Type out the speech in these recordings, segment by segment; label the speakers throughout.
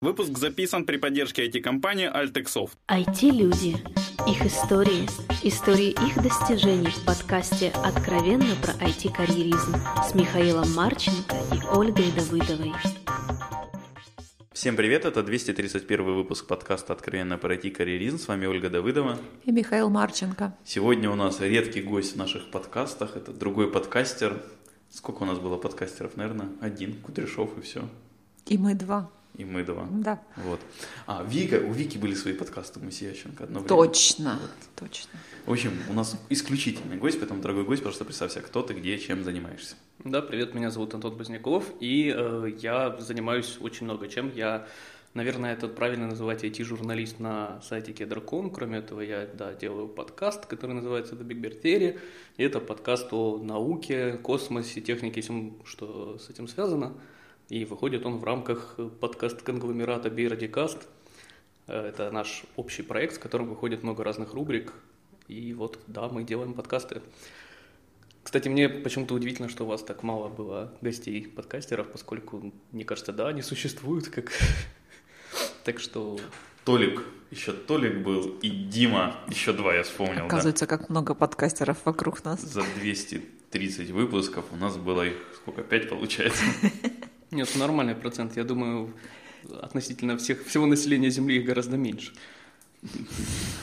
Speaker 1: Выпуск записан при поддержке IT-компании Altexoft.
Speaker 2: IT-люди. Их истории. Истории их достижений в подкасте «Откровенно про IT-карьеризм» с Михаилом Марченко и Ольгой Давыдовой.
Speaker 1: Всем привет, это 231 выпуск подкаста «Откровенно про IT-карьеризм». С вами Ольга Давыдова.
Speaker 3: И Михаил Марченко.
Speaker 1: Сегодня у нас редкий гость в наших подкастах. Это другой подкастер. Сколько у нас было подкастеров? Наверное, один. Кудряшов и все.
Speaker 3: И мы два
Speaker 1: и мы два.
Speaker 3: Да.
Speaker 1: Вот. А, Вика, у Вики были свои подкасты у Ященко одно время.
Speaker 3: Точно, вот. точно.
Speaker 1: В общем, у нас исключительный гость, поэтому, дорогой гость, просто представься, кто ты, где, чем занимаешься.
Speaker 4: Да, привет, меня зовут Антон Поздняков, и э, я занимаюсь очень много чем. Я, наверное, это правильно называть IT-журналист на сайте Кедр.ком. Кроме этого, я, да, делаю подкаст, который называется The Big Bear Theory, и это подкаст о науке, космосе, технике, всем, что с этим связано. И выходит он в рамках подкаст-конгломерата Биродикаст. Это наш общий проект, в котором выходит много разных рубрик. И вот, да, мы делаем подкасты. Кстати, мне почему-то удивительно, что у вас так мало было гостей-подкастеров, поскольку, мне кажется, да, они существуют как... Так что...
Speaker 1: Толик, еще Толик был, и Дима, еще два я вспомнил.
Speaker 3: Оказывается, да. как много подкастеров вокруг нас.
Speaker 1: За 230 выпусков у нас было их, сколько, пять получается?
Speaker 4: Нет, нормальный процент. Я думаю, относительно всех, всего населения Земли их гораздо меньше.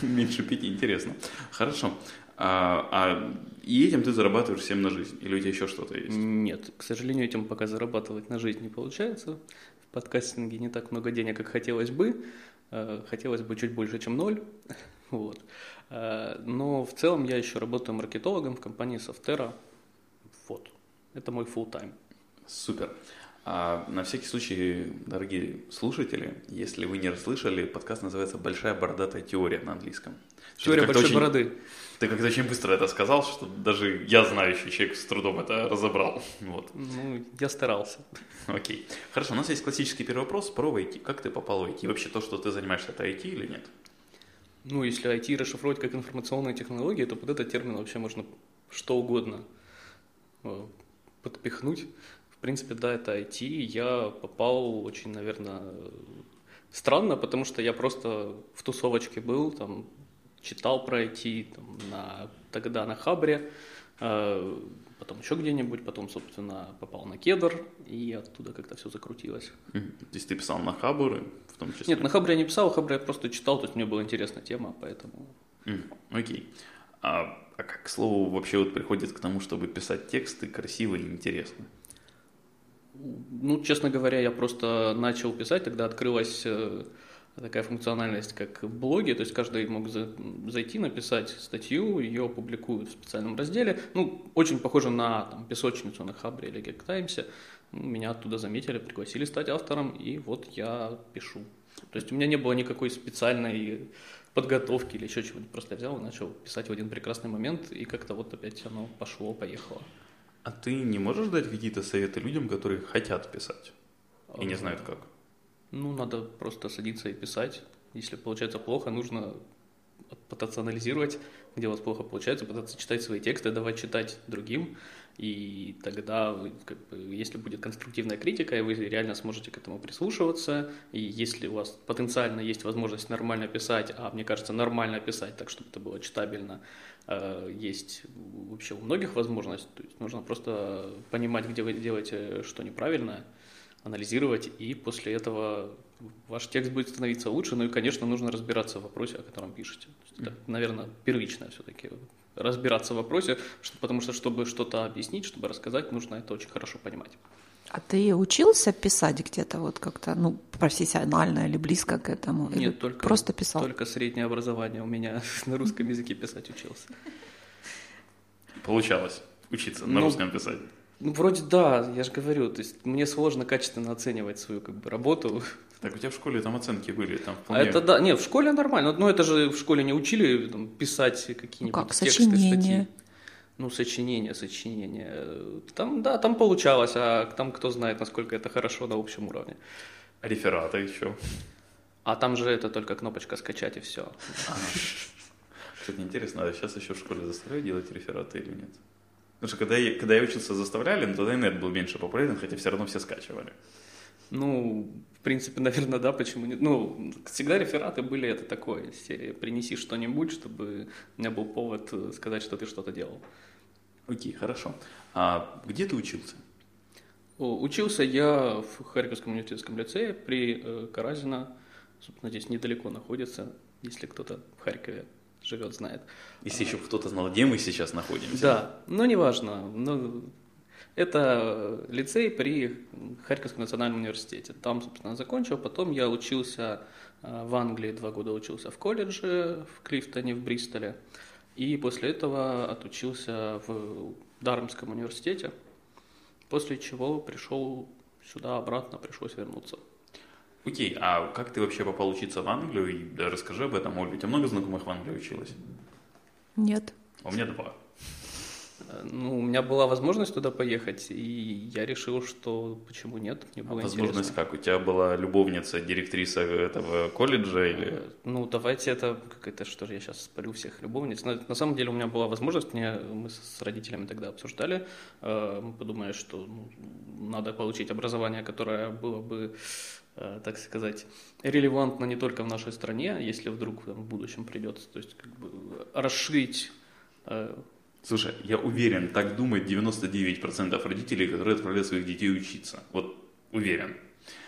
Speaker 1: Меньше пяти, интересно. Хорошо. А, а и этим ты зарабатываешь всем на жизнь? Или у тебя еще что-то есть?
Speaker 4: Нет, к сожалению, этим пока зарабатывать на жизнь не получается. В подкастинге не так много денег, как хотелось бы. Э, хотелось бы чуть больше, чем ноль. Вот. Э, но в целом я еще работаю маркетологом в компании Softera. Вот. Это мой full time.
Speaker 1: Супер. А на всякий случай, дорогие слушатели, если вы не расслышали, подкаст называется «Большая бородатая теория» на английском.
Speaker 4: Теория большой
Speaker 1: очень,
Speaker 4: бороды.
Speaker 1: Ты как-то очень быстро это сказал, что даже я, знающий человек, с трудом это разобрал. Вот.
Speaker 4: Ну, я старался.
Speaker 1: Окей. Хорошо, у нас есть классический первый вопрос про IT. Как ты попал в IT? Вообще то, что ты занимаешься, это IT или нет?
Speaker 4: Ну, если IT расшифровать как информационные технологии, то под этот термин вообще можно что угодно э, подпихнуть принципе, да, это IT. Я попал очень, наверное, странно, потому что я просто в тусовочке был, там, читал про IT, там, на, тогда на Хабре, э, потом еще где-нибудь, потом, собственно, попал на Кедр, и оттуда как-то все закрутилось.
Speaker 1: То есть ты писал на Хабре в том числе?
Speaker 4: Нет, на Хабре я не писал, Хабре я просто читал, то есть мне была интересна тема, поэтому...
Speaker 1: Окей. Okay. А, а как, к слову, вообще вот приходит к тому, чтобы писать тексты красиво и интересно?
Speaker 4: Ну, честно говоря, я просто начал писать, тогда открылась э, такая функциональность, как в блоге, то есть каждый мог зайти, написать статью, ее публикуют в специальном разделе. Ну, очень похоже на там, песочницу на Хабре или Geek Times. Меня оттуда заметили, пригласили стать автором, и вот я пишу. То есть у меня не было никакой специальной подготовки или еще чего-нибудь. Просто я взял и начал писать в один прекрасный момент, и как-то вот опять оно пошло, поехало.
Speaker 1: А ты не можешь дать какие-то советы людям, которые хотят писать и не знают как?
Speaker 4: Ну, надо просто садиться и писать. Если получается плохо, нужно пытаться анализировать, где у вас плохо получается, пытаться читать свои тексты, давать читать другим, и тогда, как бы, если будет конструктивная критика, и вы реально сможете к этому прислушиваться, и если у вас потенциально есть возможность нормально писать, а мне кажется, нормально писать так, чтобы это было читабельно, Э, есть вообще у многих возможность. То есть нужно просто понимать, где вы делаете что неправильно, анализировать, и после этого ваш текст будет становиться лучше. Ну и, конечно, нужно разбираться в вопросе, о котором пишете. Это, наверное, первичное все-таки разбираться в вопросе, потому что, чтобы что-то объяснить, чтобы рассказать, нужно это очень хорошо понимать.
Speaker 3: А ты учился писать где-то вот как-то, ну, профессионально или близко к этому?
Speaker 4: Нет,
Speaker 3: или
Speaker 4: только
Speaker 3: просто писал.
Speaker 4: Только среднее образование у меня на русском языке писать учился.
Speaker 1: Получалось учиться на ну, русском писать.
Speaker 4: Ну, вроде да, я же говорю, то есть мне сложно качественно оценивать свою как бы работу.
Speaker 1: Так у тебя в школе там оценки были, там
Speaker 4: вполне... А это да, не, в школе нормально, но это же в школе не учили там, писать какие-нибудь ну, как, тексты, сочинения. статьи. Ну, сочинение, сочинение. Там, да, там получалось, а там кто знает, насколько это хорошо на общем уровне.
Speaker 1: А рефераты еще?
Speaker 4: А там же это только кнопочка скачать и все.
Speaker 1: Кстати, интересно, а сейчас еще в школе заставляют делать рефераты или нет? Потому что когда я, когда я учился, заставляли, но тогда и нет был меньше популярен, хотя все равно все скачивали.
Speaker 4: Ну, в принципе, наверное, да, почему нет. Ну, всегда рефераты были это такое, серии «принеси что-нибудь, чтобы у меня был повод э, сказать, что ты что-то делал».
Speaker 1: Окей, хорошо. А где ты учился?
Speaker 4: О, Учился я в Харьковском университетском лицее при э, Каразино. Собственно, здесь недалеко находится, если кто-то в Харькове живет, знает.
Speaker 1: Если еще кто-то знал, где мы сейчас находимся.
Speaker 4: Да, но неважно. Но это лицей при Харьковском национальном университете. Там, собственно, закончил. Потом я учился э, в Англии, два года учился в колледже в Клифтоне, в Бристоле. И после этого отучился в Дармском университете, после чего пришел сюда обратно, пришлось вернуться.
Speaker 1: Окей, а как ты вообще попал учиться в Англию? И расскажи об этом, быть, у тебя много знакомых в Англии училось?
Speaker 3: Нет.
Speaker 1: А у меня два.
Speaker 4: Ну, у меня была возможность туда поехать, и я решил, что почему нет, мне
Speaker 1: А
Speaker 4: было
Speaker 1: возможность
Speaker 4: интересно.
Speaker 1: как? У тебя была любовница, директриса этого колледжа или...
Speaker 4: Э, Ну, давайте это, как это, что же я сейчас спалю всех любовниц. На, на самом деле у меня была возможность, мне, мы с родителями тогда обсуждали, э, мы подумали, что ну, надо получить образование, которое было бы, э, так сказать, релевантно не только в нашей стране, если вдруг там, в будущем придется, то есть как бы расширить э,
Speaker 1: Слушай, я уверен, так думает 99% родителей, которые отправляют своих детей учиться. Вот уверен.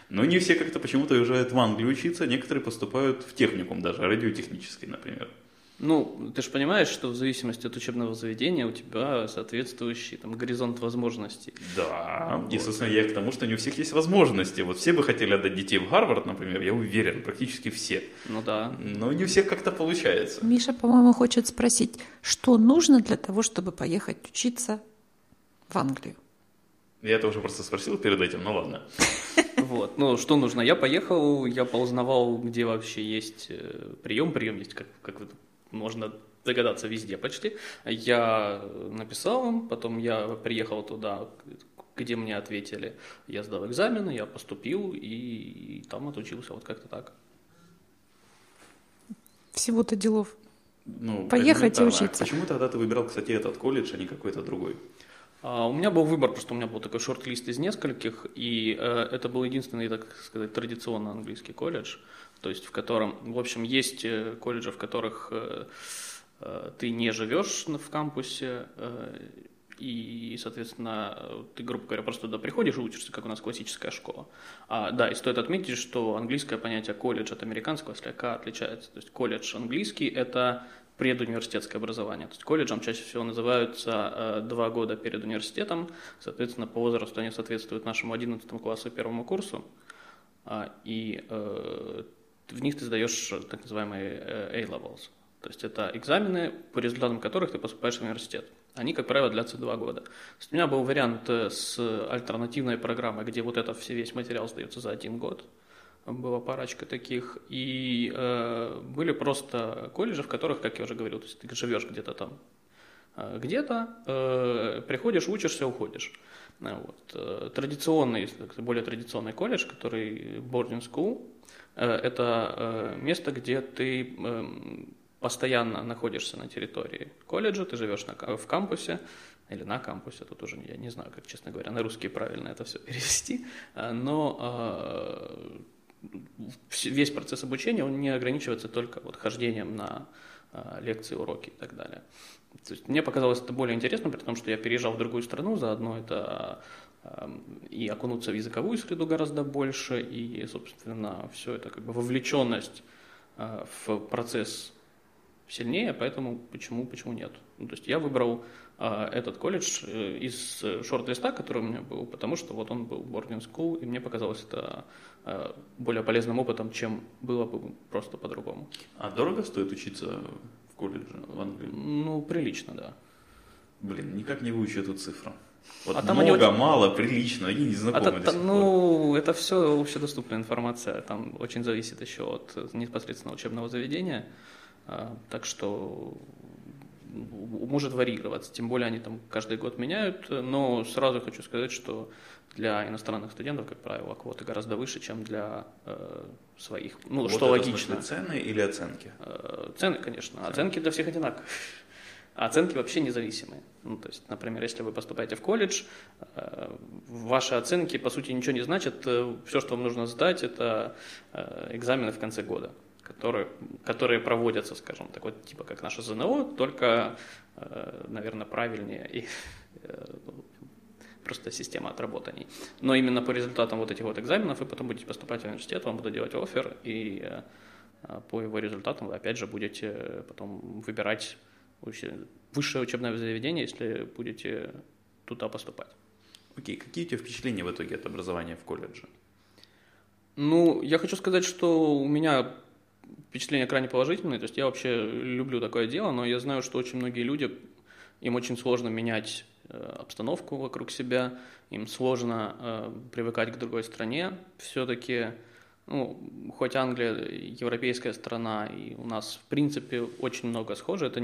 Speaker 1: Но не все как-то почему-то уезжают в Англию учиться, некоторые поступают в техникум даже, радиотехнический, например.
Speaker 4: Ну, ты же понимаешь, что в зависимости от учебного заведения у тебя соответствующий там горизонт возможностей.
Speaker 1: Да, и, собственно, я к тому, что не у всех есть возможности. Вот все бы хотели отдать детей в Гарвард, например, я уверен, практически все.
Speaker 4: Ну да.
Speaker 1: Но не у всех как-то получается.
Speaker 3: Миша, по-моему, хочет спросить, что нужно для того, чтобы поехать учиться в Англию?
Speaker 1: Я это уже просто спросил перед этим, ну ладно.
Speaker 4: Вот, ну что нужно? Я поехал, я поузнавал, где вообще есть э, прием. Прием есть, как, как вы- можно догадаться, везде почти. Я написал им, потом я приехал туда, где мне ответили. Я сдал экзамены, я поступил и, там отучился, вот как-то так.
Speaker 3: Всего-то делов.
Speaker 1: Ну,
Speaker 3: Поехать и учиться.
Speaker 1: Почему тогда ты выбирал, кстати, этот колледж, а не какой-то другой?
Speaker 4: А, У меня был выбор, просто у меня был такой шорт-лист из нескольких, и э, это был единственный, так сказать, традиционно английский колледж, то есть в котором, в общем, есть э, колледжи, в которых э, э, ты не живешь в кампусе, э, и, соответственно, э, ты, грубо говоря, просто туда приходишь и учишься, как у нас классическая школа. А, да, и стоит отметить, что английское понятие колледж от американского слегка отличается. То есть колледж английский – это предуниверситетское образование. То есть колледжем чаще всего называются э, два года перед университетом, соответственно, по возрасту они соответствуют нашему 11 классу первому курсу, А, и э, в них ты сдаешь э, так называемые э, A-levels. То есть это экзамены, по результатам которых ты поступаешь в университет. Они, как правило, длятся два года. У меня был вариант э, с альтернативной программой, где вот это все, весь материал сдается за один год. Была парочка таких. И э, были просто колледжи, в которых, как я уже говорил, то есть ты живешь где-то там, где-то, э, приходишь, учишься, уходишь. Вот. Э, Традиционный, более традиционный колледж, который boarding school, э, это э, место, где ты эм, постоянно находишься на территории колледжа, ты живешь на, в кампусе, или на кампусе, тут уже я не знаю, как, честно говоря, на русский правильно это все перевести, но весь процесс обучения, он не ограничивается только вот хождением на лекции, уроки и так далее. То есть мне показалось это более интересно, при том, что я переезжал в другую страну, заодно это эм, и окунуться в языковую среду гораздо больше, и, собственно, все это как бы вовлеченность э, в процесс сильнее, поэтому почему, почему нет? Ну, то есть я выбрал э, этот колледж э, из шорт-листа, который у меня был, потому что вот он был boarding school, и мне показалось это более полезным опытом, чем было бы просто по-другому.
Speaker 1: А дорого стоит учиться колледже в Англии?
Speaker 4: Ну, прилично, да.
Speaker 1: Блин, никак не выучу эту цифру. Вот
Speaker 4: А там
Speaker 1: много,
Speaker 4: они
Speaker 1: мало, прилично, они не
Speaker 4: А
Speaker 1: знакомы
Speaker 4: та-
Speaker 1: до
Speaker 4: та-
Speaker 1: сих пор.
Speaker 4: ну, это все общедоступная информация, там очень зависит еще от э, непосредственно учебного заведения, а, так что может варьироваться, тем более они там каждый год меняют, но сразу хочу сказать, что для иностранных студентов, как правило, квоты гораздо выше, чем для э, своих, ну,
Speaker 1: Вот
Speaker 4: что логично.
Speaker 1: цены или оценки?
Speaker 4: Э, Цены, конечно. Оценки для всех одинаковые. А оценки вообще независимые. Ну, то есть, например, если вы поступаете в колледж, э, ваши оценки, по сути, ничего не значат. Все, что вам нужно сдать, это экзамены в конце года, которые, которые проводятся, скажем так, вот типа как наше ЗНО, только, наверное, правильнее и просто система отработаний. Но именно по результатам вот этих вот экзаменов вы потом будете поступать в университет, вам будут делать офер, и э, по его результатам вы опять же будете потом выбирать высшее учебное заведение, если будете туда поступать.
Speaker 1: Окей, okay. какие у тебя впечатления в итоге от образования в колледже?
Speaker 4: Ну, я хочу сказать, что у меня впечатления крайне положительные, то есть я вообще люблю такое дело, но я знаю, что очень многие люди, им очень сложно менять Э, обстановку вокруг себя, им сложно э, привыкать к другой стране. Все-таки, ну, хоть Англия европейская страна, и у нас, в принципе, очень много схоже, это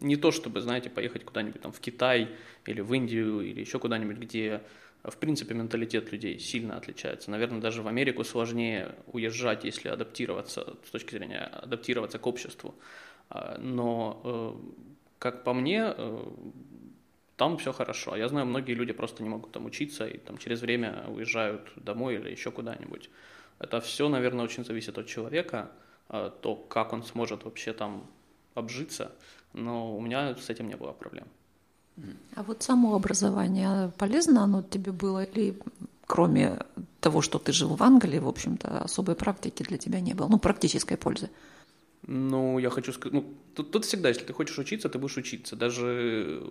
Speaker 4: не, то, чтобы, знаете, поехать куда-нибудь там в Китай или в Индию или еще куда-нибудь, где, в принципе, менталитет людей сильно отличается. Наверное, даже в Америку сложнее уезжать, если адаптироваться, с точки зрения адаптироваться к обществу. А, но, э, как по мне, э, там все хорошо. Я знаю, многие люди просто не могут там учиться и там через время уезжают домой или еще куда-нибудь. Это все, наверное, очень зависит от человека, а, то, как он сможет вообще там обжиться. Но у меня с этим не было проблем.
Speaker 3: А вот само образование полезно оно тебе было или кроме того, что ты жил в Англии, в общем-то, особой практики для тебя не было, ну, практической пользы?
Speaker 4: Ну, я хочу сказать, ну, тут, тут всегда, если ты хочешь учиться, ты будешь учиться. Даже э,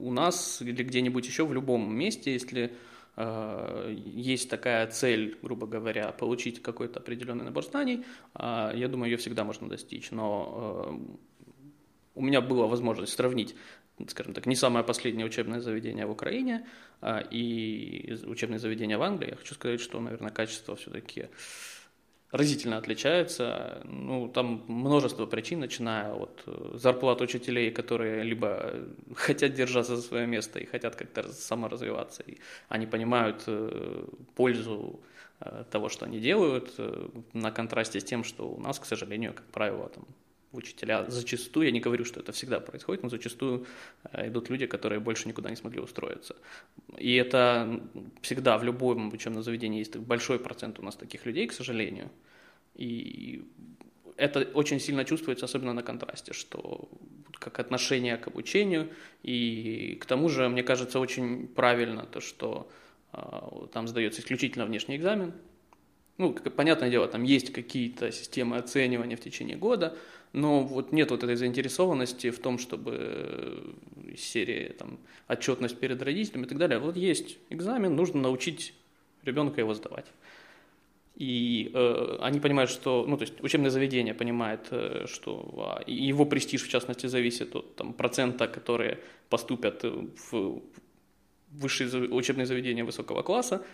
Speaker 4: у нас или где-нибудь еще в любом месте, если э, есть такая цель, грубо говоря, получить какой-то определенный набор знаний, э, я думаю, ее всегда можно достичь. Но у меня была возможность сравнить скажем так, не самое последнее учебное заведение в Украине и учебное заведение в Англии. Я хочу сказать, что, наверное, качество все-таки разительно отличаются. Ну, там множество причин, начиная от э, зарплат учителей, которые либо хотят держаться за свое место и хотят как-то саморазвиваться, и они понимают э, пользу э, того, что они делают, на контрасте с тем, что у нас, к сожалению, как правило, там учителя зачастую, я не говорю, что это всегда происходит, но зачастую э, идут люди, которые больше никуда не смогли устроиться. И это всегда в любом учебном заведении есть большой процент у нас таких людей, к сожалению. И это очень сильно чувствуется, особенно на контрасте, что как отношение к обучению, и к тому же, мне кажется, очень правильно то, что э, там сдается исключительно внешний экзамен, ну, понятное дело, там есть какие-то системы оценивания в течение года, но вот нет вот этой заинтересованности в том, чтобы э, серии там, отчетность перед родителями и так далее. Вот есть экзамен, нужно научить ребенка его сдавать. И э, они понимают, что, ну, то есть учебное заведение понимает, э, что э, его престиж, в частности, зависит от там, процента, которые поступят в высшие учебные заведения высокого класса,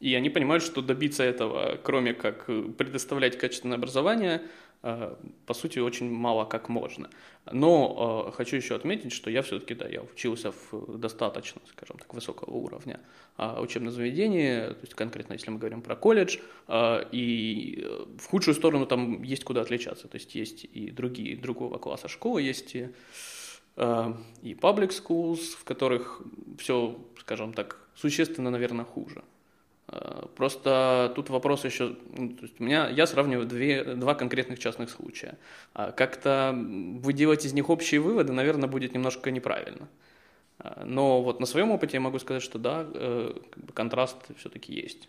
Speaker 4: и они понимают, что добиться этого, кроме как предоставлять качественное образование, по сути, очень мало как можно. Но э, хочу еще отметить, что я все-таки, да, я учился в достаточно, скажем так, высокого уровня э, учебном заведении, то есть конкретно, если мы говорим про колледж, и в худшую сторону там есть куда отличаться, то есть есть и другие, другого класса школы, есть и, и public schools, в которых все, скажем так, существенно, наверное, хуже. Э, просто тут вопрос еще, ну, то есть у меня, я сравниваю две, два конкретных частных случая. А как-то выделать из них общие выводы, наверное, будет немножко неправильно. Э, но вот на своем опыте я могу сказать, что да, э, контраст все-таки есть.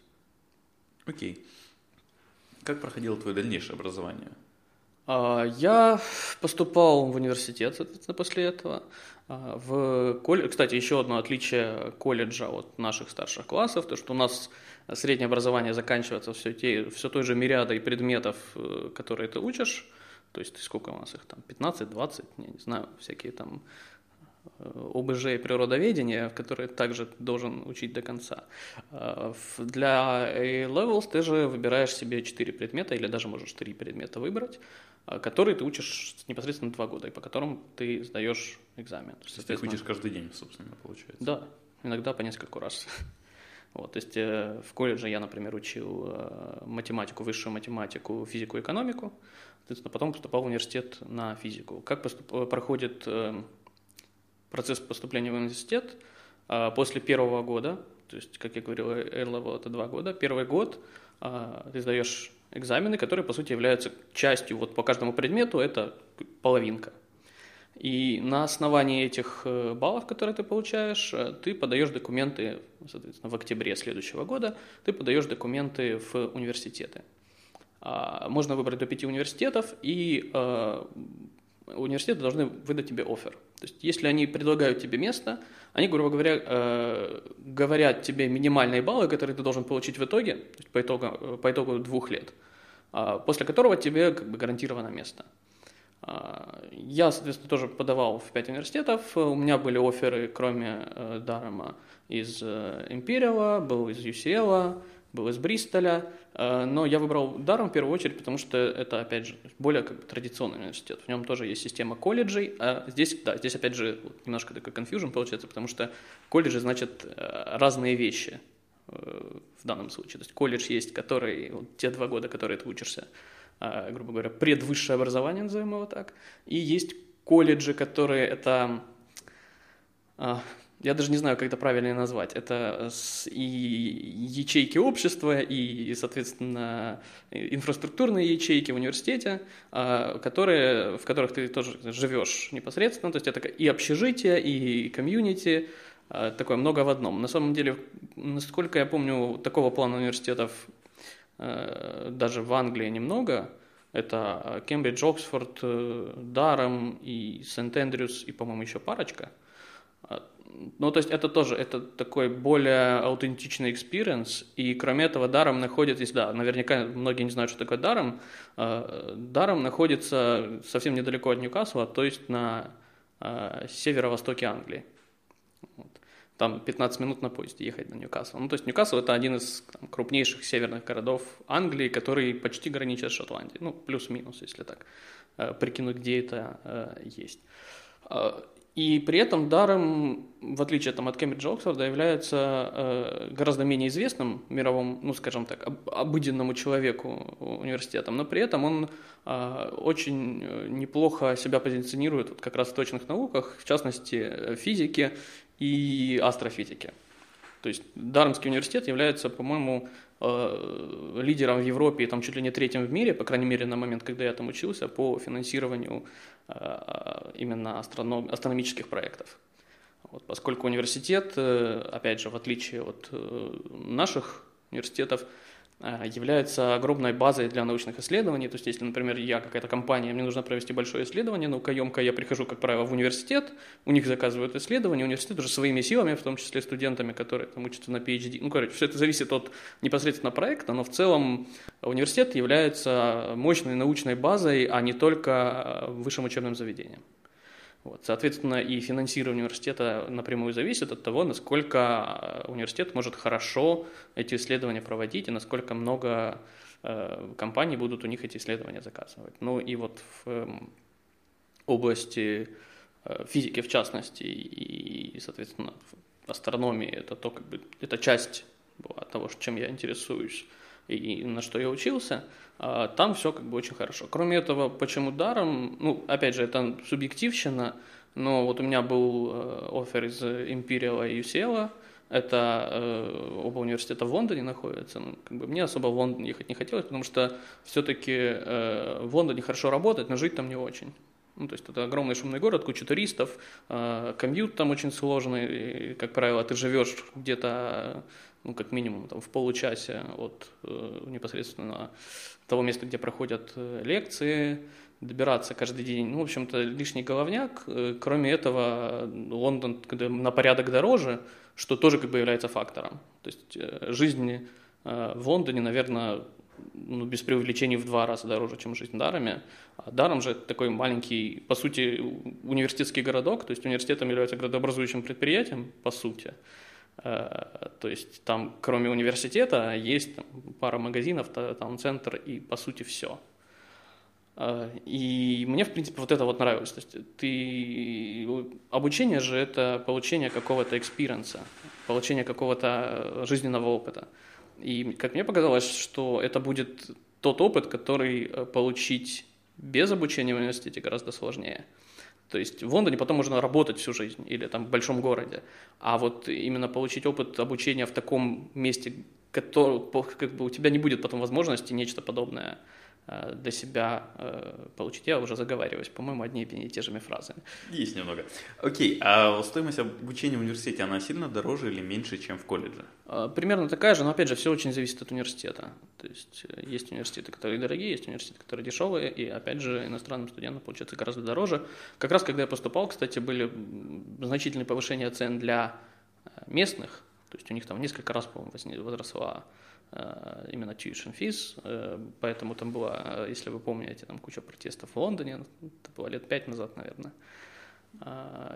Speaker 1: Окей. Как проходило твое дальнейшее образование?
Speaker 4: А, я поступал в университет, соответственно, после этого. А, в колледж... Кстати, еще одно отличие колледжа от наших старших классов, то что у нас среднее образование заканчивается все, те, все той же мириадой предметов, э, которые ты учишь, то есть сколько у нас их там, 15-20, я не знаю, всякие там ОБЖ и природоведение, которые также должен учить до конца. А, для A-Levels ты же выбираешь себе 4 предмета, или даже можешь 3 предмета выбрать, а, которые ты учишь непосредственно 2 года, и по которым ты сдаешь экзамен.
Speaker 1: То есть ты их учишь каждый день, собственно, получается?
Speaker 4: Да, иногда по нескольку раз. Вот, то есть э, в колледже я, например, учил э, математику, высшую математику, физику, экономику. Соответственно, потом поступал в университет на физику. Как поступ, проходит э, процесс поступления в университет? Э, после первого года, то есть, как я говорил, A-level это два года, первый год э, ты сдаешь экзамены, которые, по сути, являются частью, вот по каждому предмету это половинка. И на основании этих э, баллов, которые ты получаешь, э, ты подаешь документы, соответственно, в октябре следующего года, ты подаешь документы в университеты. А, можно выбрать до пяти университетов, и э, университеты должны выдать тебе офер. То есть, если они предлагают тебе место, они, грубо говоря, говорят тебе минимальные баллы, которые ты должен получить в итоге, то есть по итогу, по итогу двух лет, а, после которого тебе как бы гарантировано место. А, я, соответственно, тоже подавал в пять университетов. У меня были оферы, кроме э, Дарома, из э, Imperial, был из UCL, был из Бристоля, э, но я выбрал Даром в первую очередь, потому что это, опять же, более как бы, традиционный университет. В нем тоже есть система колледжей, а здесь, да, здесь, опять же, немножко такой confusion получается, потому что колледжи значат разные вещи в данном случае. То есть колледж есть, который, вот, те два года, которые ты учишься а, грубо говоря, предвысшее образование, назовем его так, и есть колледжи, которые это, а, я даже не знаю, как это правильно назвать, это и ячейки общества, и, соответственно, инфраструктурные ячейки в университете, а, которые, в которых ты тоже живешь непосредственно, то есть это и общежитие, и комьюнити, такое много в одном. На самом деле, насколько я помню, такого плана университетов Э, даже в Англии немного. Это Кембридж, Оксфорд, э, Дарем и Сент-Эндрюс и, по-моему, еще парочка. Э, ну, то есть это тоже, это такой более аутентичный experience, и кроме этого Дарем находится, да, наверняка многие не знают, что такое Дарем, Дарем находится совсем недалеко от Ньюкасла, то есть на северо-востоке Англии. Вот там 15 минут на поезде ехать на Ньюкасл. Ну, то есть Ньюкасл это один из там, крупнейших северных городов Англии, который почти граничит с Шотландией. Ну, плюс-минус, если так прикинуть, где это есть. И при этом даром, в отличие там, от Кембриджа Оксфорда, является э, гораздо менее известным мировому, ну, скажем так, об, обыденному человеку университетом, но при этом он э, очень э, неплохо себя позиционирует вот, как раз в точных науках, в частности, э, физике и астрофизики. То есть Дармский университет является, по-моему, э, лидером в Европе и там чуть ли не третьим в мире, по крайней мере на момент, когда я там учился, по финансированию э, именно астроном, астрономических проектов. Вот, поскольку университет, э, опять же, в отличие от наших университетов, Э, является огромной базой для научных исследований. То есть, если, например, я какая-то компания, мне нужно провести большое исследование, наукоемко, я прихожу, как правило, в университет, у них заказывают исследование, университет уже своими силами, в том числе студентами, которые там учатся на PhD. Ну, короче, все это зависит от непосредственно проекта, но в целом университет является мощной научной базой, а не только высшим учебным заведением. Вот, соответственно, и финансирование университета напрямую зависит от того, насколько э, университет может хорошо эти исследования проводить и насколько много э, компаний будут у них эти исследования заказывать. Ну и вот в э, области э, физики, в частности, и, соответственно, в астрономии это то, как бы, это часть от того, чем я интересуюсь и на что я учился, а, там все как бы очень хорошо. Кроме этого, почему даром, ну, опять же, это субъективщина, но вот у меня был э, офер из Imperial и UCL, это э, оба университета в Лондоне находятся. Ну, как бы мне особо в Лондон ехать не хотелось, потому что все-таки э, в Лондоне хорошо работать, но жить там не очень. Ну, то есть это огромный шумный город, куча туристов, э, комьют там очень сложный, и, как правило, ты живешь где-то ну, как минимум, там, в получасе от э, непосредственно того места, где проходят э, лекции, добираться каждый день. Ну, в общем-то, лишний головняк. Э, кроме этого, Лондон на порядок дороже, что тоже как бы является фактором. То есть э, жизнь в Лондоне, наверное, ну, без преувеличений в два раза дороже, чем жизнь Дарами. А Даром же такой маленький, по сути, университетский городок, то есть университетом является градообразующим предприятием, по сути. Э, то есть там, кроме университета, есть там, пара магазинов, town centre и, по сути, все. А, и мне, в принципе, вот это вот нравилось. То есть ты... Обучение же это получение какого-то experience а, получение какого-то э, жизненного опыта. И как мне показалось, что это будет тот опыт, который э, получить без обучения в университете гораздо сложнее. То есть в Лондоне потом можно работать всю жизнь или там в большом городе. А вот именно получить опыт обучения в таком месте, который, как бы у тебя не будет потом возможности нечто подобное для себя э, получить. Я уже заговариваюсь, по-моему, одни и те же фразами.
Speaker 1: Есть немного. Окей, а стоимость обучения в университете, она сильно дороже или меньше, чем в колледже?
Speaker 4: Э, примерно такая же, но опять же, все очень зависит от университета. То есть есть университеты, которые дорогие, есть университеты, которые дешевые, и опять же, иностранным студентам получается гораздо дороже. Как раз когда я поступал, кстати, были значительные повышения цен для местных, то есть у них там несколько раз, по-моему, возросла Э, именно tuition fees, э, поэтому там была, если вы помните, там куча протестов в Лондоне, это было лет пять назад, наверное.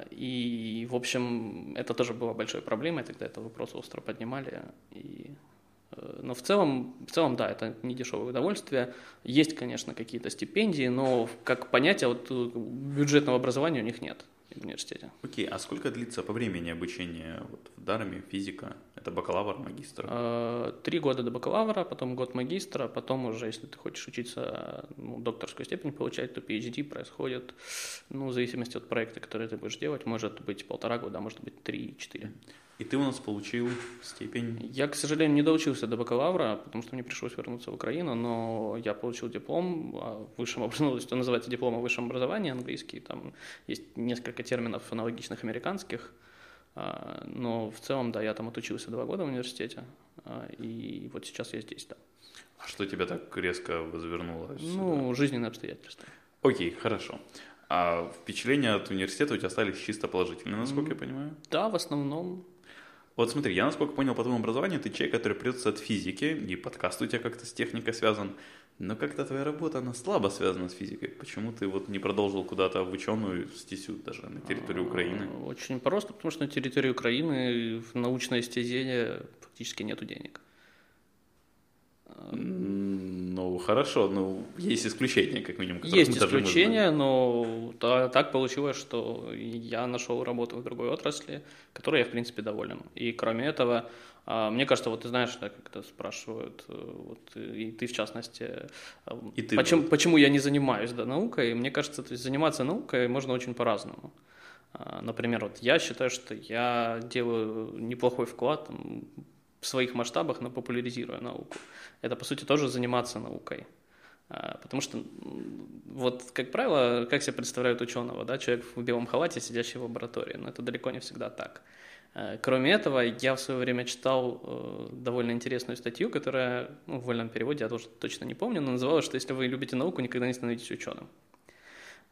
Speaker 4: И, в общем, это тоже была большой проблемой, тогда это вопрос остро поднимали. И, э, но в целом, в целом, да, это не дешевое удовольствие. Есть, конечно, какие-то стипендии, но как понятие вот, бюджетного образования у них нет в университете.
Speaker 1: Окей, а сколько длится по времени обучения вот, в Дарами, физика? Это бакалавр, магистр?
Speaker 4: Э, три года до бакалавра, потом год магистра, потом уже, если ты хочешь учиться, ну, докторскую степень получать, то PhD происходит, ну, в зависимости от проекта, который ты будешь делать, может быть полтора года, а может быть три-четыре.
Speaker 1: И ты у нас получил степень?
Speaker 4: Я, к сожалению, не доучился до бакалавра, потому что мне пришлось вернуться в Украину, но я получил диплом о высшем образовании, что называется диплом о высшем образовании английский, там есть несколько терминов аналогичных американских, а, но в целом, да, я там отучился два года в университете, а, и вот сейчас я здесь, да.
Speaker 1: А что тебя так резко возвернуло?
Speaker 4: Ну, жизненные обстоятельства.
Speaker 1: Окей, хорошо. А впечатления от университета у тебя остались чисто положительные, насколько mm, я понимаю?
Speaker 4: Да, в основном.
Speaker 1: Вот смотри, я насколько понял по твоему образованию, ты человек, который придется от физики, и подкаст у тебя как-то с техникой связан, но как-то твоя работа, она слабо связана с физикой. Почему ты вот не продолжил куда-то в ученую стезю даже на территории Украины?
Speaker 4: Очень просто, потому что на территории Украины в научное стезе фактически нету денег.
Speaker 1: Ну, хорошо, ну, есть исключения, как минимум.
Speaker 4: Есть исключения, но да, так получилось, что я нашел работу в другой отрасли, которой я, в принципе, доволен. И кроме этого, а, мне кажется, вот ты знаешь, да, это спрашивают, э, вот, и ты в частности, э, и ты почему, почему я не занимаюсь да, наукой? Мне кажется, то есть заниматься наукой можно очень по-разному. А, например, вот я считаю, что я делаю неплохой вклад там, в своих масштабах, но популяризируя науку. Это, по сути, тоже заниматься наукой. А, потому что, вот, как правило, как себе представляют ученого, да, человек в белом халате, сидящий в лаборатории, но это далеко не всегда так. А, кроме этого, я в свое время читал э, довольно интересную статью, которая, ну, в вольном переводе, я тоже точно не помню, но называлась, что если вы любите науку, никогда не становитесь ученым.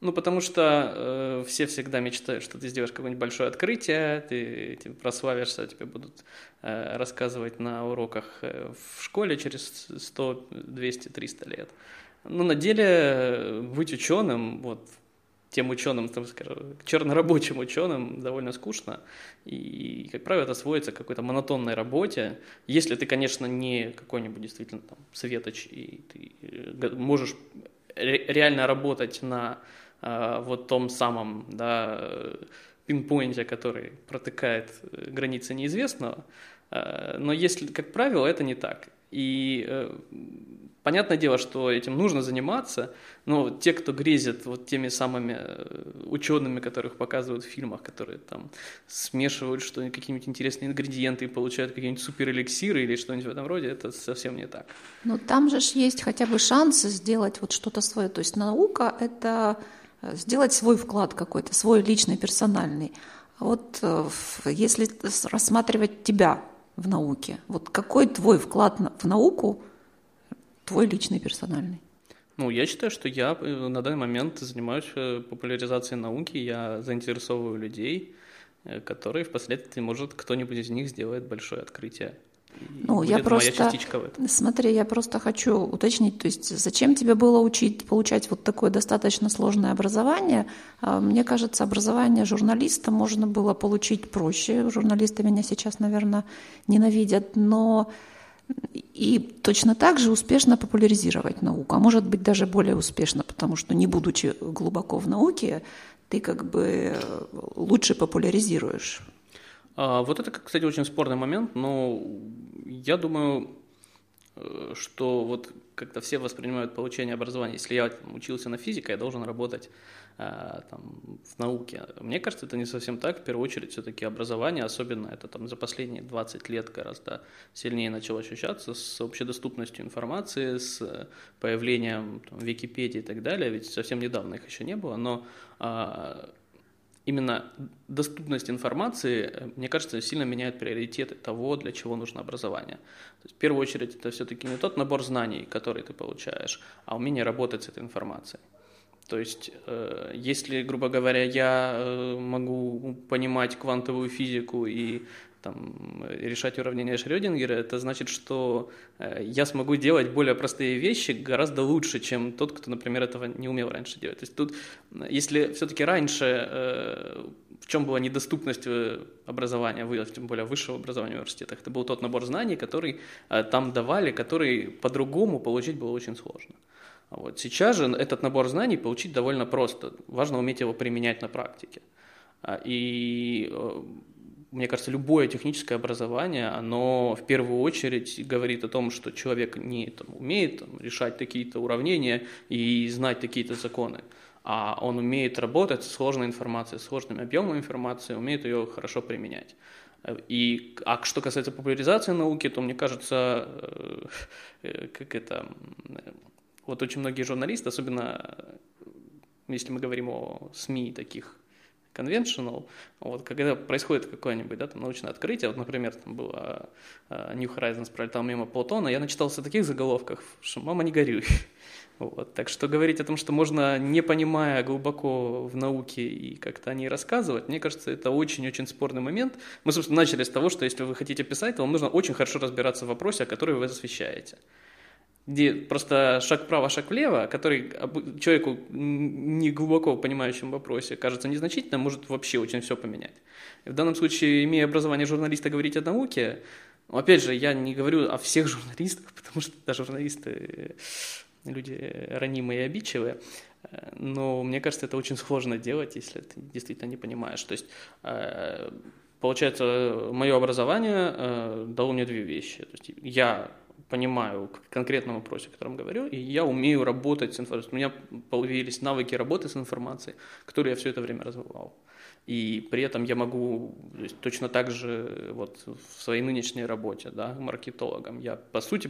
Speaker 4: Ну, потому что э, все всегда мечтают, что ты сделаешь какое-нибудь большое открытие, ты, ты прославишься, тебе будут э, рассказывать на уроках э, в школе через 100, 200, 300 лет. Но на деле э, быть ученым, вот тем ученым, там, скажем, чернорабочим ученым довольно скучно. И, как правило, это сводится к какой-то монотонной работе. Если ты, конечно, не какой-нибудь действительно там светоч, и ты э, можешь реально работать на вот том самом да, пинпоинте, который протыкает э, границы неизвестного. Э, но если, как правило, это не так. И понятное дело, что этим нужно заниматься, но те, кто грезит вот теми самыми учеными, которых показывают в фильмах, которые там смешивают что какие-нибудь интересные ингредиенты и получают какие-нибудь суперэликсиры или что-нибудь в этом роде, это совсем не так.
Speaker 3: Но там же есть хотя бы шанс сделать вот что-то свое. То есть наука — это сделать свой вклад какой-то, свой личный, персональный. А вот э, если рассматривать тебя в науке, вот какой твой вклад в науку, твой личный, персональный?
Speaker 4: Ну, я считаю, что я э, на данный момент занимаюсь э, популяризацией науки, я заинтересовываю людей, которые впоследствии, может, кто-нибудь из них сделает большое открытие.
Speaker 3: Ну, я просто, смотри, я просто хочу уточнить, то есть зачем тебе было учить, получать вот такое достаточно сложное образование? А, мне кажется, образование журналиста можно было получить проще. Журналисты меня сейчас, наверное, ненавидят, но и точно так же успешно популяризировать науку, а может быть даже более успешно, потому что не будучи глубоко в науке, ты как бы лучше популяризируешь.
Speaker 4: А, вот это, кстати, очень спорный момент, но я думаю, э, что вот как-то все воспринимают получение образования. Если я учился на физике, я должен работать э, там, в науке. Мне кажется, это не совсем так. В первую очередь, все-таки образование, особенно это там за последние 20 лет гораздо сильнее начало ощущаться с общедоступностью информации, с появлением там, Википедии и так далее. Ведь совсем недавно их еще не было, но а, именно доступность информации, э, мне кажется, сильно меняет приоритеты того, для чего нужно образование. То есть, в первую очередь это все-таки не тот набор знаний, который ты получаешь, а умение работать с этой информацией. То есть, э, если, грубо говоря, я э, могу понимать квантовую физику и там, решать уравнения Шрёдингера, это значит, что э, я смогу делать более простые вещи гораздо лучше, чем тот, кто, например, этого не умел раньше делать. То есть тут, если все-таки раньше э, в чем была недоступность э, образования, тем более высшего образования в университетах, это был тот набор знаний, который там давали, который по-другому получить было очень сложно. Вот. Сейчас же этот набор знаний получить довольно просто. Важно уметь его применять на практике. А, и мне кажется, любое техническое образование, оно в первую очередь говорит о том, что человек не там, умеет там, решать такие-то уравнения и знать такие-то законы, а он умеет работать с сложной информацией, с сложным объемом информации, умеет ее хорошо применять. И, а что касается популяризации науки, то мне кажется, э, как это, вот очень многие журналисты, особенно если мы говорим о СМИ таких conventional, вот, когда происходит какое-нибудь да, там, научное открытие, вот, например, там было uh, New Horizons пролетал мимо Плутона, я начитался таких заголовках, что «мама, не горюй». Вот. Так что говорить о том, что можно, не понимая глубоко в науке и как-то о ней рассказывать, мне кажется, это очень-очень спорный момент. Мы, собственно, начали с того, что если вы хотите писать, то вам нужно очень хорошо разбираться в вопросе, о котором вы освещаете где просто шаг вправо, шаг влево, который человеку не глубоко понимающему вопросе кажется незначительным, может вообще очень все поменять. И в данном случае, имея образование журналиста, говорить о науке, опять же, я не говорю о всех журналистах, потому что даже журналисты люди ранимые и обидчивые, но мне кажется, это очень сложно делать, если ты действительно не понимаешь. То есть, э, получается, мое образование э, дало мне две вещи. То есть я понимаю конкретном вопросе, о котором говорю, и я умею работать с информацией. У меня появились навыки работы с информацией, которые я все это время развивал. И при этом я могу то есть, точно так же вот, в своей нынешней работе, да, маркетологом, я, по сути,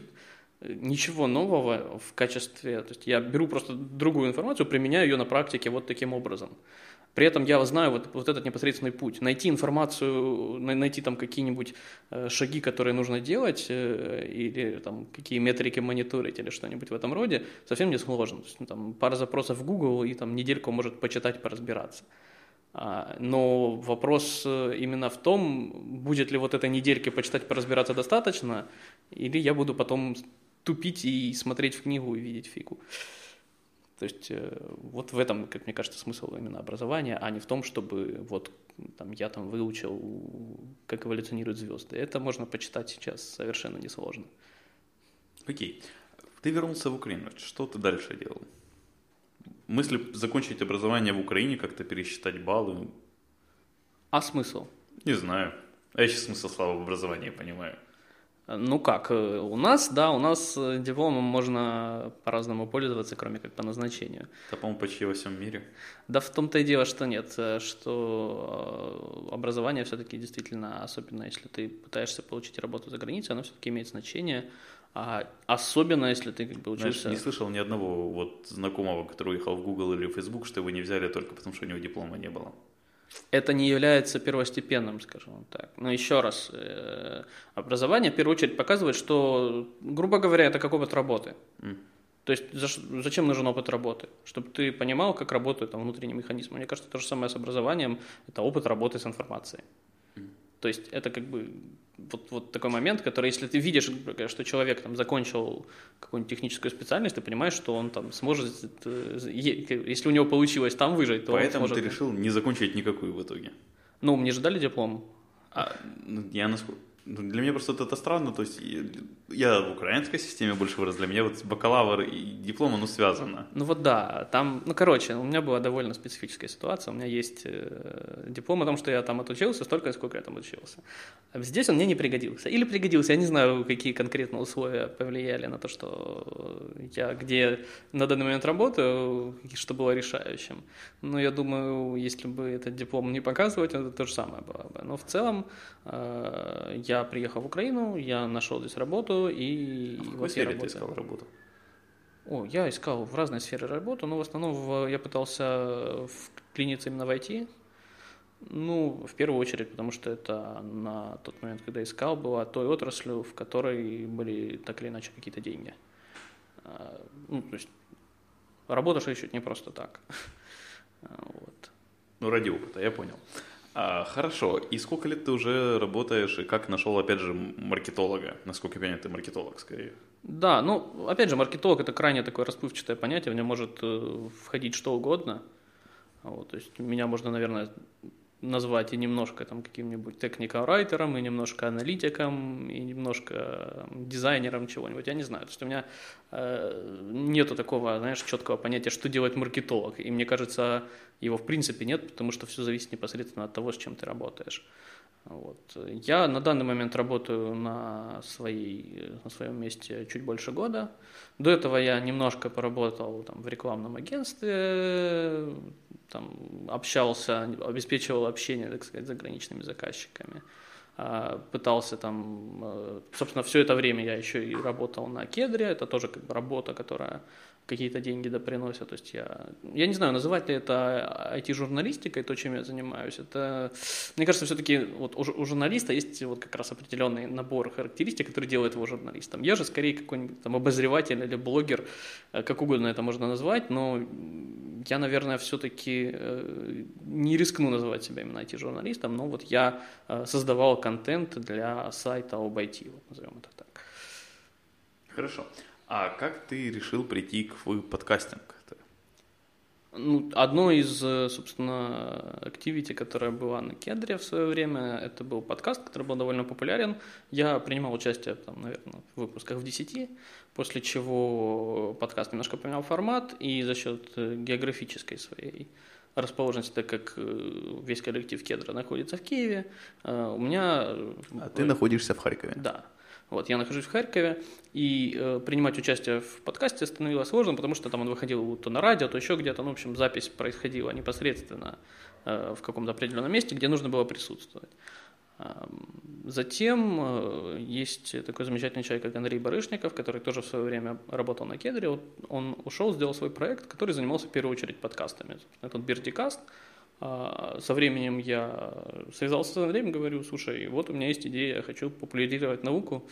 Speaker 4: ничего нового в качестве, то есть я беру просто другую информацию, применяю ее на практике вот таким образом. При этом я знаю вот, вот этот непосредственный путь. Найти информацию, найти там какие-нибудь э, шаги, которые нужно делать, э, или там какие метрики мониторить, или что-нибудь в этом роде, совсем не сложно. То есть, ну, там, пара запросов в Google, и там недельку может почитать, поразбираться. А, но вопрос э, именно в том, будет ли вот этой недельки почитать, поразбираться достаточно, или я буду потом тупить и смотреть в книгу и видеть фигу. То есть э, вот в этом, как мне кажется, смысл именно образования, а не в том, чтобы вот там, я там выучил, как эволюционируют звезды. Это можно почитать сейчас совершенно несложно.
Speaker 1: Окей. Ты вернулся в Украину. Что ты дальше делал? Мысли закончить образование в Украине, как-то пересчитать баллы?
Speaker 4: А смысл?
Speaker 1: Не знаю. А я сейчас смысл слова в образовании понимаю.
Speaker 4: Ну как, э, у нас, да, у нас э, дипломом можно по-разному пользоваться, кроме как по назначению.
Speaker 1: Да, по-моему, почти во всем мире.
Speaker 4: Да в том-то и дело, что нет, э, что образование все-таки действительно, особенно если ты пытаешься получить работу за границей, оно все-таки имеет значение, а особенно если ты как бы учишься...
Speaker 1: Знаешь, не слышал ни одного вот знакомого, который уехал в Google или в Facebook, что его не взяли только потому, что у него диплома не было
Speaker 4: это не является первостепенным, скажем так. Но еще раз, э, образование в первую очередь показывает, что, грубо говоря, это как опыт работы. Mm. То есть зачем нужен опыт работы? Чтобы ты понимал, как работают там, внутренние механизмы. Мне кажется, то же самое с образованием, это опыт работы с информацией. То есть это как бы вот, вот такой момент, который, если ты видишь, что человек там закончил какую-нибудь техническую специальность, ты понимаешь, что он там сможет, э, если у него получилось там выжить, то
Speaker 1: Поэтому
Speaker 4: он сможет...
Speaker 1: ты решил не закончить никакую в итоге?
Speaker 4: Ну, мне же дали диплом.
Speaker 1: А, ну, я насколько... Ну, Для меня просто это странно, то есть я- я в украинской системе больше вырос, для меня вот бакалавр и диплом, оно связано.
Speaker 4: Ну вот да, там, ну короче, у меня была довольно специфическая ситуация. У меня есть э, диплом о том, что я там отучился столько, сколько я там учился. Здесь он мне не пригодился. Или пригодился, я не знаю, какие конкретно условия повлияли на то, что я где на данный момент работаю, что было решающим. Но я думаю, если бы этот диплом не показывать, это то же самое было бы. Но в целом э, я приехал в Украину, я нашел здесь работу, и
Speaker 1: В какой
Speaker 4: вот
Speaker 1: сфере ты искал работу?
Speaker 4: О, я искал в разной сфере работу, но в основном в- я пытался вклиниться именно в IT. Ну, в первую очередь, потому что это на тот момент, когда искал, была той отраслью, в которой были так или иначе какие-то деньги. А, Ну, то есть работаешь ищут не просто так. А, Вот.
Speaker 1: Ну, ради опыта, я понял. А, хорошо, и сколько лет ты уже работаешь, и как нашел, опять же, маркетолога? Насколько я понимаю, ты маркетолог, скорее.
Speaker 4: Да, ну, опять же, маркетолог это крайне такое расплывчатое понятие, в него может э, входить что угодно. Вот, то есть меня можно, наверное, назвать и немножко там каким-нибудь техникал-райтером, и немножко аналитиком, и немножко дизайнером чего-нибудь, я не знаю. То есть у меня э, нету такого, знаешь, четкого понятия, что делает маркетолог. И мне кажется, его в принципе нет, потому что все зависит непосредственно от того, с чем ты работаешь. Вот. Я на данный момент работаю на, своей, на своем месте чуть больше года. До этого я немножко поработал там, в рекламном агентстве, там, общался, обеспечивал общение, так сказать, с заграничными заказчиками. А, Пытался там, э, собственно, все это время я еще и работал на кедре, это тоже как бы работа, которая какие-то деньги да приносит. То есть я, я не знаю, называть ли это IT-журналистикой, то, чем я занимаюсь. Это, мне кажется, все-таки вот у, у журналиста есть вот как раз определенный набор характеристик, который делает его журналистом. Я же скорее какой-нибудь там обозреватель или блогер, э, как угодно это можно назвать, но я, наверное, все-таки не рискну называть себя именно IT-журналистом, но вот я э, создавал контент для сайта об IT, вот назовем это так.
Speaker 1: Хорошо. А как ты решил прийти к в подкастинг?
Speaker 4: Ну, одно из, собственно, активити, которая была на Кедре в свое время, это был подкаст, который был довольно популярен. Я принимал участие, там, наверное, в выпусках в 10, после чего подкаст немножко поменял формат, и за счет э, географической своей расположенности, так как э, весь коллектив Кедра находится в Киеве, э, у меня... э,
Speaker 1: А ты находишься в Харькове.
Speaker 4: Да. Вот, я нахожусь в Харькове, и э, принимать участие в подкасте становилось сложно, потому что там он выходил то на радио, то еще где-то, ну, в общем, запись происходила непосредственно э, в каком-то определенном месте, где нужно было присутствовать. Затем э, есть такой замечательный человек, как Андрей Барышников, который тоже в свое время работал на Кедре. Он ушел, сделал свой проект, который занимался в первую очередь подкастами. Этот Бирдикаст. А, Со временем я связался с Андреем, говорю, слушай, вот у меня есть идея, я хочу популяризировать науку,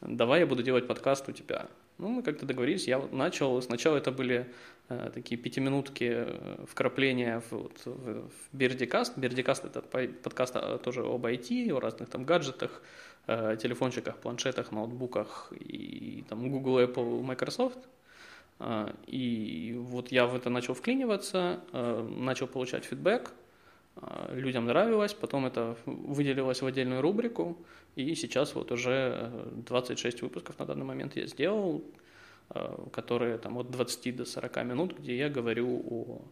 Speaker 4: давай я буду делать подкаст у тебя. Ну, мы как-то договорились, я вот начал, сначала это были э, такие пятиминутки э, вкрапления в, вот, в, в Бердикаст. Бердикаст это по- подкаст а, тоже об IT, о разных там гаджетах, э, телефончиках, планшетах, ноутбуках и там Google, Apple, Microsoft. А, И вот я в это начал вклиниваться, э, начал получать фидбэк, людям нравилось, потом это выделилось в отдельную рубрику, и сейчас вот уже э, 26 выпусков на данный момент я сделал, э, которые там от 20 до 40 минут, где я говорю о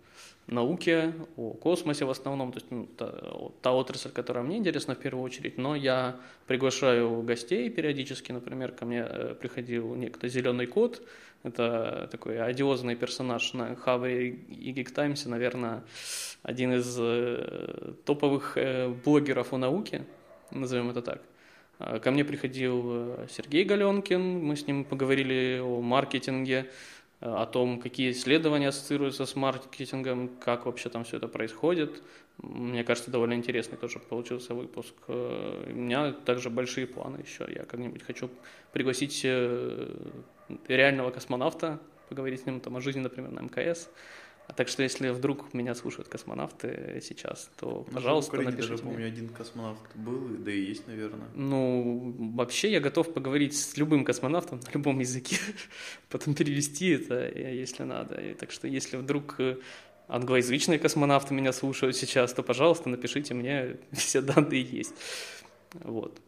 Speaker 4: науке, о космосе в основном, то есть ну, та, та отрасль, которая мне интересна в первую очередь, но я приглашаю гостей периодически, например, ко мне э, приходил некто Зеленый кот, это такой одиозный персонаж на Хабре и Geek Times, наверное, один из э, топовых э, блогеров о науке, назовем это так. А, Ко мне приходил э, Сергей Галенкин, мы с ним поговорили о маркетинге, э, о том, какие исследования ассоциируются с маркетингом, как вообще там все это происходит. Мне кажется, довольно интересный тоже получился выпуск. Э, У меня также большие планы еще. Я как-нибудь хочу пригласить э, реального космонавта, поговорить с ним там о жизни, например, на МКС. А Так что, если вдруг меня слушают космонавты сейчас, то, пожалуйста,
Speaker 1: в Украине
Speaker 4: напишите
Speaker 1: даже,
Speaker 4: мне.
Speaker 1: помню, один космонавт был, да и есть, наверное.
Speaker 4: Ну, вообще я готов поговорить с любым космонавтом на любом языке, потом перевести это, э, если надо. И так что, если вдруг э, англоязычные космонавты меня слушают сейчас, то, пожалуйста, напишите мне, все данные есть. Вот.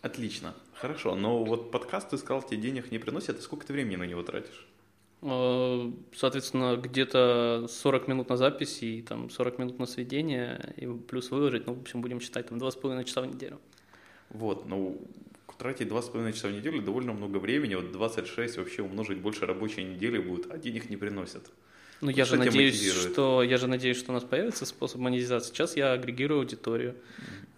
Speaker 1: Отлично, хорошо. Но вот подкаст, ты сказал, тебе денег не приносит, и сколько ты времени на него тратишь?
Speaker 4: Э, Соответственно, где-то 40 минут на запись и там 40 минут на сведение, и плюс выложить, ну, в общем, будем считать там 2,5 часа в неделю.
Speaker 1: Вот, ну, тратить 2,5 часа в неделю довольно много времени, вот 26 вообще умножить больше рабочей недели будет, а денег не приносит.
Speaker 4: Ну, я же надеюсь, что я же надеюсь, что у нас появится способ монетизации. Сейчас я агрегирую аудиторию.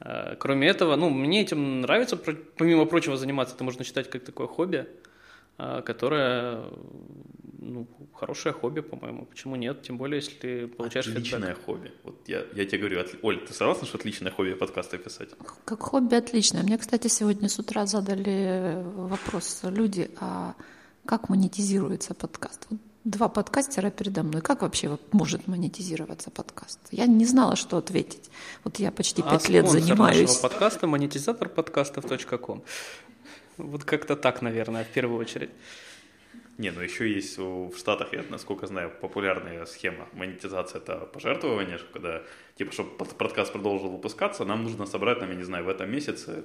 Speaker 4: Э, Кроме этого, ну, мне этим нравится, помимо прочего, заниматься. Это можно считать как такое хобби, которое, ну, хорошее хобби, по-моему. Почему нет? Тем более, если ты получаешь
Speaker 1: Отличное
Speaker 4: фидбэк.
Speaker 1: хобби. Вот я, я тебе говорю, отли- Оль, ты согласна, что отличное хобби подкасты писать?
Speaker 3: Как хобби отлично. Мне, кстати, сегодня с утра задали вопрос люди, а как монетизируется подкаст? Вот два подкастера передо мной. Как вообще может монетизироваться подкаст? Я не знала, что ответить. Вот я почти
Speaker 4: А
Speaker 3: пять лет
Speaker 4: спонсор
Speaker 3: занимаюсь.
Speaker 4: подкаста монетизатор подкастов.ком. Вот как-то так, наверное, в первую очередь.
Speaker 1: Не, ну еще есть в Штатах, я насколько знаю, популярная схема монетизации это пожертвование, когда, типа, чтобы подкаст продолжил выпускаться, нам нужно собрать, там, я не знаю, в этом месяце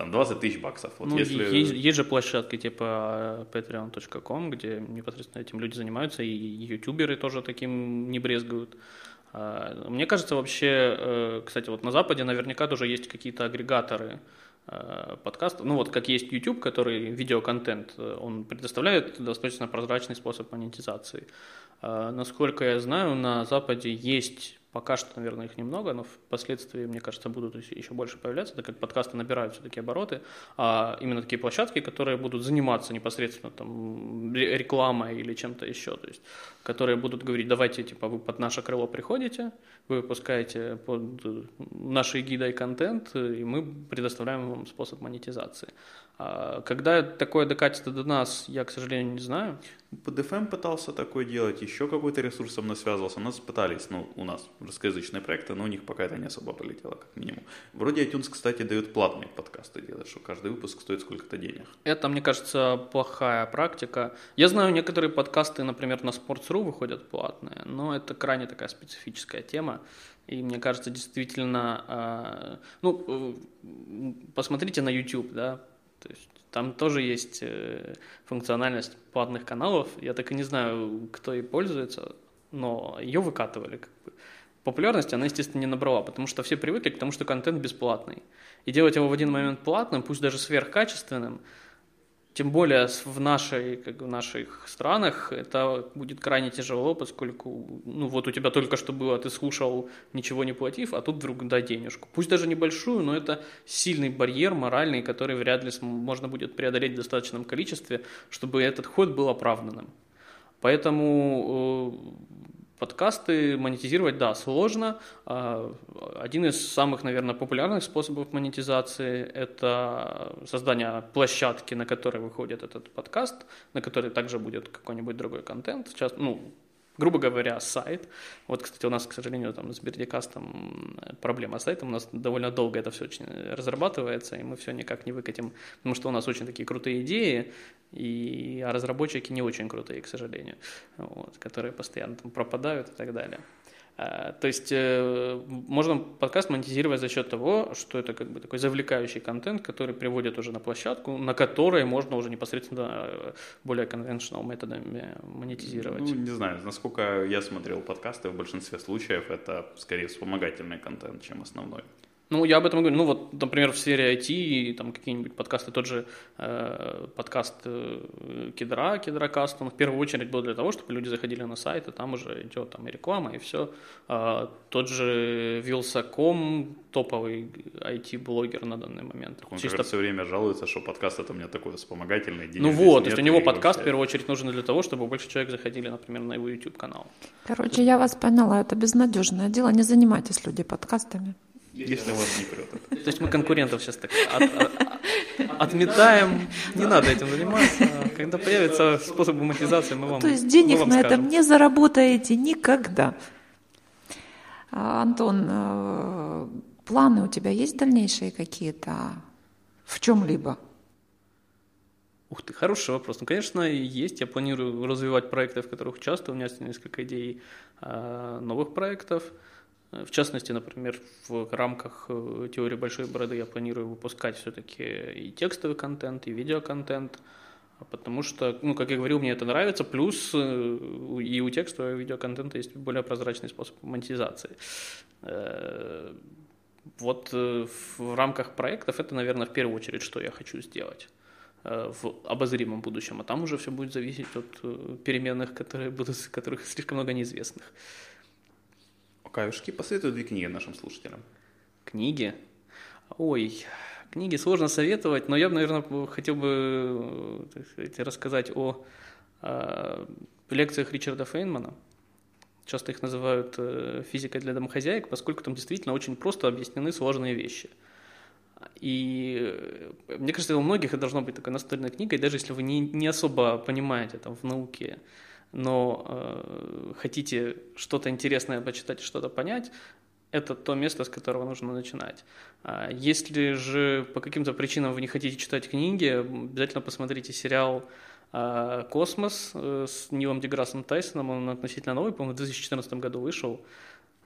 Speaker 1: там 20 тысяч баксов. Вот
Speaker 4: ну,
Speaker 1: если...
Speaker 4: есть, есть же площадки типа э, patreon.com, где непосредственно этим люди занимаются, и ютуберы тоже таким не брезгуют. А, Мне кажется, вообще, э, кстати, вот на Западе наверняка тоже есть какие-то агрегаторы подкастов. Ну вот как есть YouTube, который видеоконтент, э, он предоставляет достаточно прозрачный способ монетизации. А, Насколько я знаю, на Западе есть Пока что, наверное, их немного, но впоследствии, мне кажется, будут еще- больше появляться, так как подкасты набирают все-таки обороты. А именно такие площадки, которые будут заниматься непосредственно там, ре- рекламой или чем-то еще, то есть, которые будут говорить, давайте, типа, вы под наше крыло приходите, вы выпускаете под нашей гидой контент, и мы предоставляем вам способ монетизации. А когда такое докатится до нас, я, к сожалению, не знаю.
Speaker 1: PDFM пытался такое делать, еще какой-то ресурс со мной связывался. Нас пытались, ну, у нас русскоязычные проекты, но у них пока это не особо полетело, как минимум. Вроде iTunes, кстати, дает платные подкасты делать, что каждый выпуск стоит сколько-то денег.
Speaker 4: Это, мне кажется, плохая практика. Я знаю, некоторые подкасты, например, на Sports.ru выходят платные, но это крайне такая специфическая тема. И мне кажется, действительно, а, ну, э, посмотрите на YouTube, да, то есть там тоже есть э, функциональность платных каналов. Я так и не знаю, кто ей пользуется, но ее выкатывали. Как бы. Популярность она, естественно, не набрала, потому что все привыкли к тому, что контент бесплатный. И делать его в один момент платным, пусть даже сверхкачественным, тем более в, нашей, как в наших странах это будет крайне тяжело, поскольку ну вот у тебя только что было, ты слушал, ничего не платив, а тут вдруг дай денежку. Пусть даже небольшую, но это сильный барьер моральный, который вряд ли можно будет преодолеть в достаточном количестве, чтобы этот ход был оправданным. Поэтому э, подкасты монетизировать, да, сложно. А, Один из самых, наверное, популярных способов монетизации – это создание площадки, на которой выходит этот подкаст, на которой также будет какой-нибудь другой контент. Сейчас, ну, грубо говоря, сайт. Вот, кстати, у нас, к сожалению, там с Бердикастом проблема с сайтом. У нас довольно долго это все очень разрабатывается, и мы все никак не выкатим, потому что у нас очень такие крутые идеи, и, а разработчики не очень крутые, к сожалению, вот, которые постоянно там пропадают и так далее. А, То есть э, можно подкаст монетизировать за счет того, что это как бы такой завлекающий контент, который приводит уже на площадку, на которой можно уже непосредственно э, более conventional методами монетизировать.
Speaker 1: Ну, не знаю, насколько я смотрел подкасты, в большинстве случаев это скорее вспомогательный контент, чем основной.
Speaker 4: Ну, я об этом говорю. Ну, вот, например, в сфере IT, и там какие-нибудь подкасты, тот же э, подкаст э, Кедра, Кедракаст, он в первую очередь был для того, чтобы люди заходили на сайт, и там уже идет там и реклама, и все. А, тот же Вилсаком, топовый IT-блогер на данный момент.
Speaker 1: Он
Speaker 4: Чисто
Speaker 1: как раз все время жалуется, что подкаст это у меня такой вспомогательный. денег
Speaker 4: Ну вот, то есть у него подкаст в
Speaker 1: вообще.
Speaker 4: первую очередь нужен для того, чтобы больше человек заходили, например, на его YouTube-канал.
Speaker 3: Короче, я вас поняла, это безнадежное дело. Не занимайтесь люди подкастами.
Speaker 1: Если вас не прет это.
Speaker 4: То есть мы конкурентов сейчас так от- от- отметаем, не надо этим заниматься. Когда появится способ монетизации, мы вам
Speaker 3: То есть денег на этом не заработаете никогда. А, Антон, э, планы у тебя есть дальнейшие какие-то в чем-либо?
Speaker 4: Ух ты, хороший вопрос. Ну, конечно, есть. Я планирую развивать проекты, в которых участвую. У меня есть несколько идей э, новых проектов. В частности, например, в рамках теории большой бороды я планирую выпускать все-таки и текстовый контент, и видеоконтент, потому что, ну, как я говорил, мне это нравится, плюс и у текстового видеоконтента есть более прозрачный способ монетизации. Вот в рамках проектов это, наверное, в первую очередь, что я хочу сделать. Э, в обозримом будущем, а там уже все будет зависеть от э, переменных, которые будут, которых слишком много неизвестных.
Speaker 1: Каюшки, посоветуй две книги нашим слушателям.
Speaker 4: Книги? Ой, книги сложно советовать, но я бы, наверное, хотел бы э, сказать, рассказать о, о лекциях Ричарда Фейнмана. Часто их называют физикой для домохозяек, поскольку там действительно очень просто объяснены сложные вещи – и э, мне кажется, у многих это должно быть такой настольной книгой, даже если вы не, не особо понимаете там, в науке, но э, хотите что-то интересное почитать, что-то понять, это то место, с которого нужно начинать. А если же по каким-то причинам вы не хотите читать книги, обязательно посмотрите сериал э, «Космос» э, с Нилом Деграссом Тайсоном, он относительно новый, по-моему, в 2014 году вышел.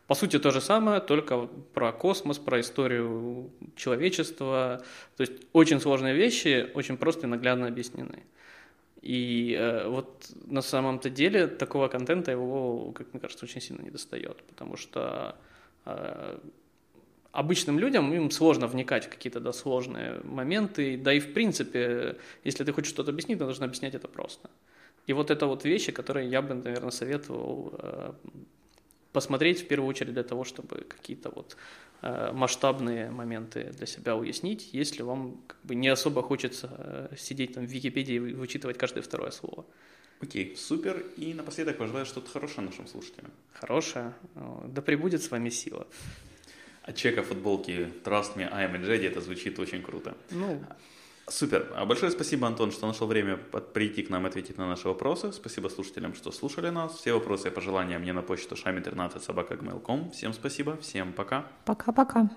Speaker 4: По сути, то же самое, только про космос, про историю человечества. То есть очень сложные вещи, очень просто и наглядно объяснены. И э, вот на самом-то деле такого контента его, как мне кажется, очень сильно не достает, потому что э, обычным людям им сложно вникать в какие-то да, сложные моменты, да и в принципе, если ты хочешь что-то объяснить, ты должен объяснять это просто. И вот это вот вещи, которые я бы, наверное, советовал э, посмотреть в первую очередь для того, чтобы какие-то вот масштабные моменты для себя уяснить, если вам как бы не особо хочется э, сидеть там в Википедии и вычитывать каждое второе слово.
Speaker 1: Окей, супер. И напоследок пожелаю что-то хорошее нашим слушателям.
Speaker 4: Хорошее? Да прибудет с вами сила.
Speaker 1: А чека футболки Trust Me, I am a Jedi, это звучит очень круто.
Speaker 4: Ну,
Speaker 1: Супер. А большое спасибо, Антон, что нашел время прийти к нам ответить на наши вопросы. Спасибо слушателям, что слушали нас. Все вопросы и пожелания мне на почту шами13 собака Всем спасибо, всем пока.
Speaker 3: Пока-пока.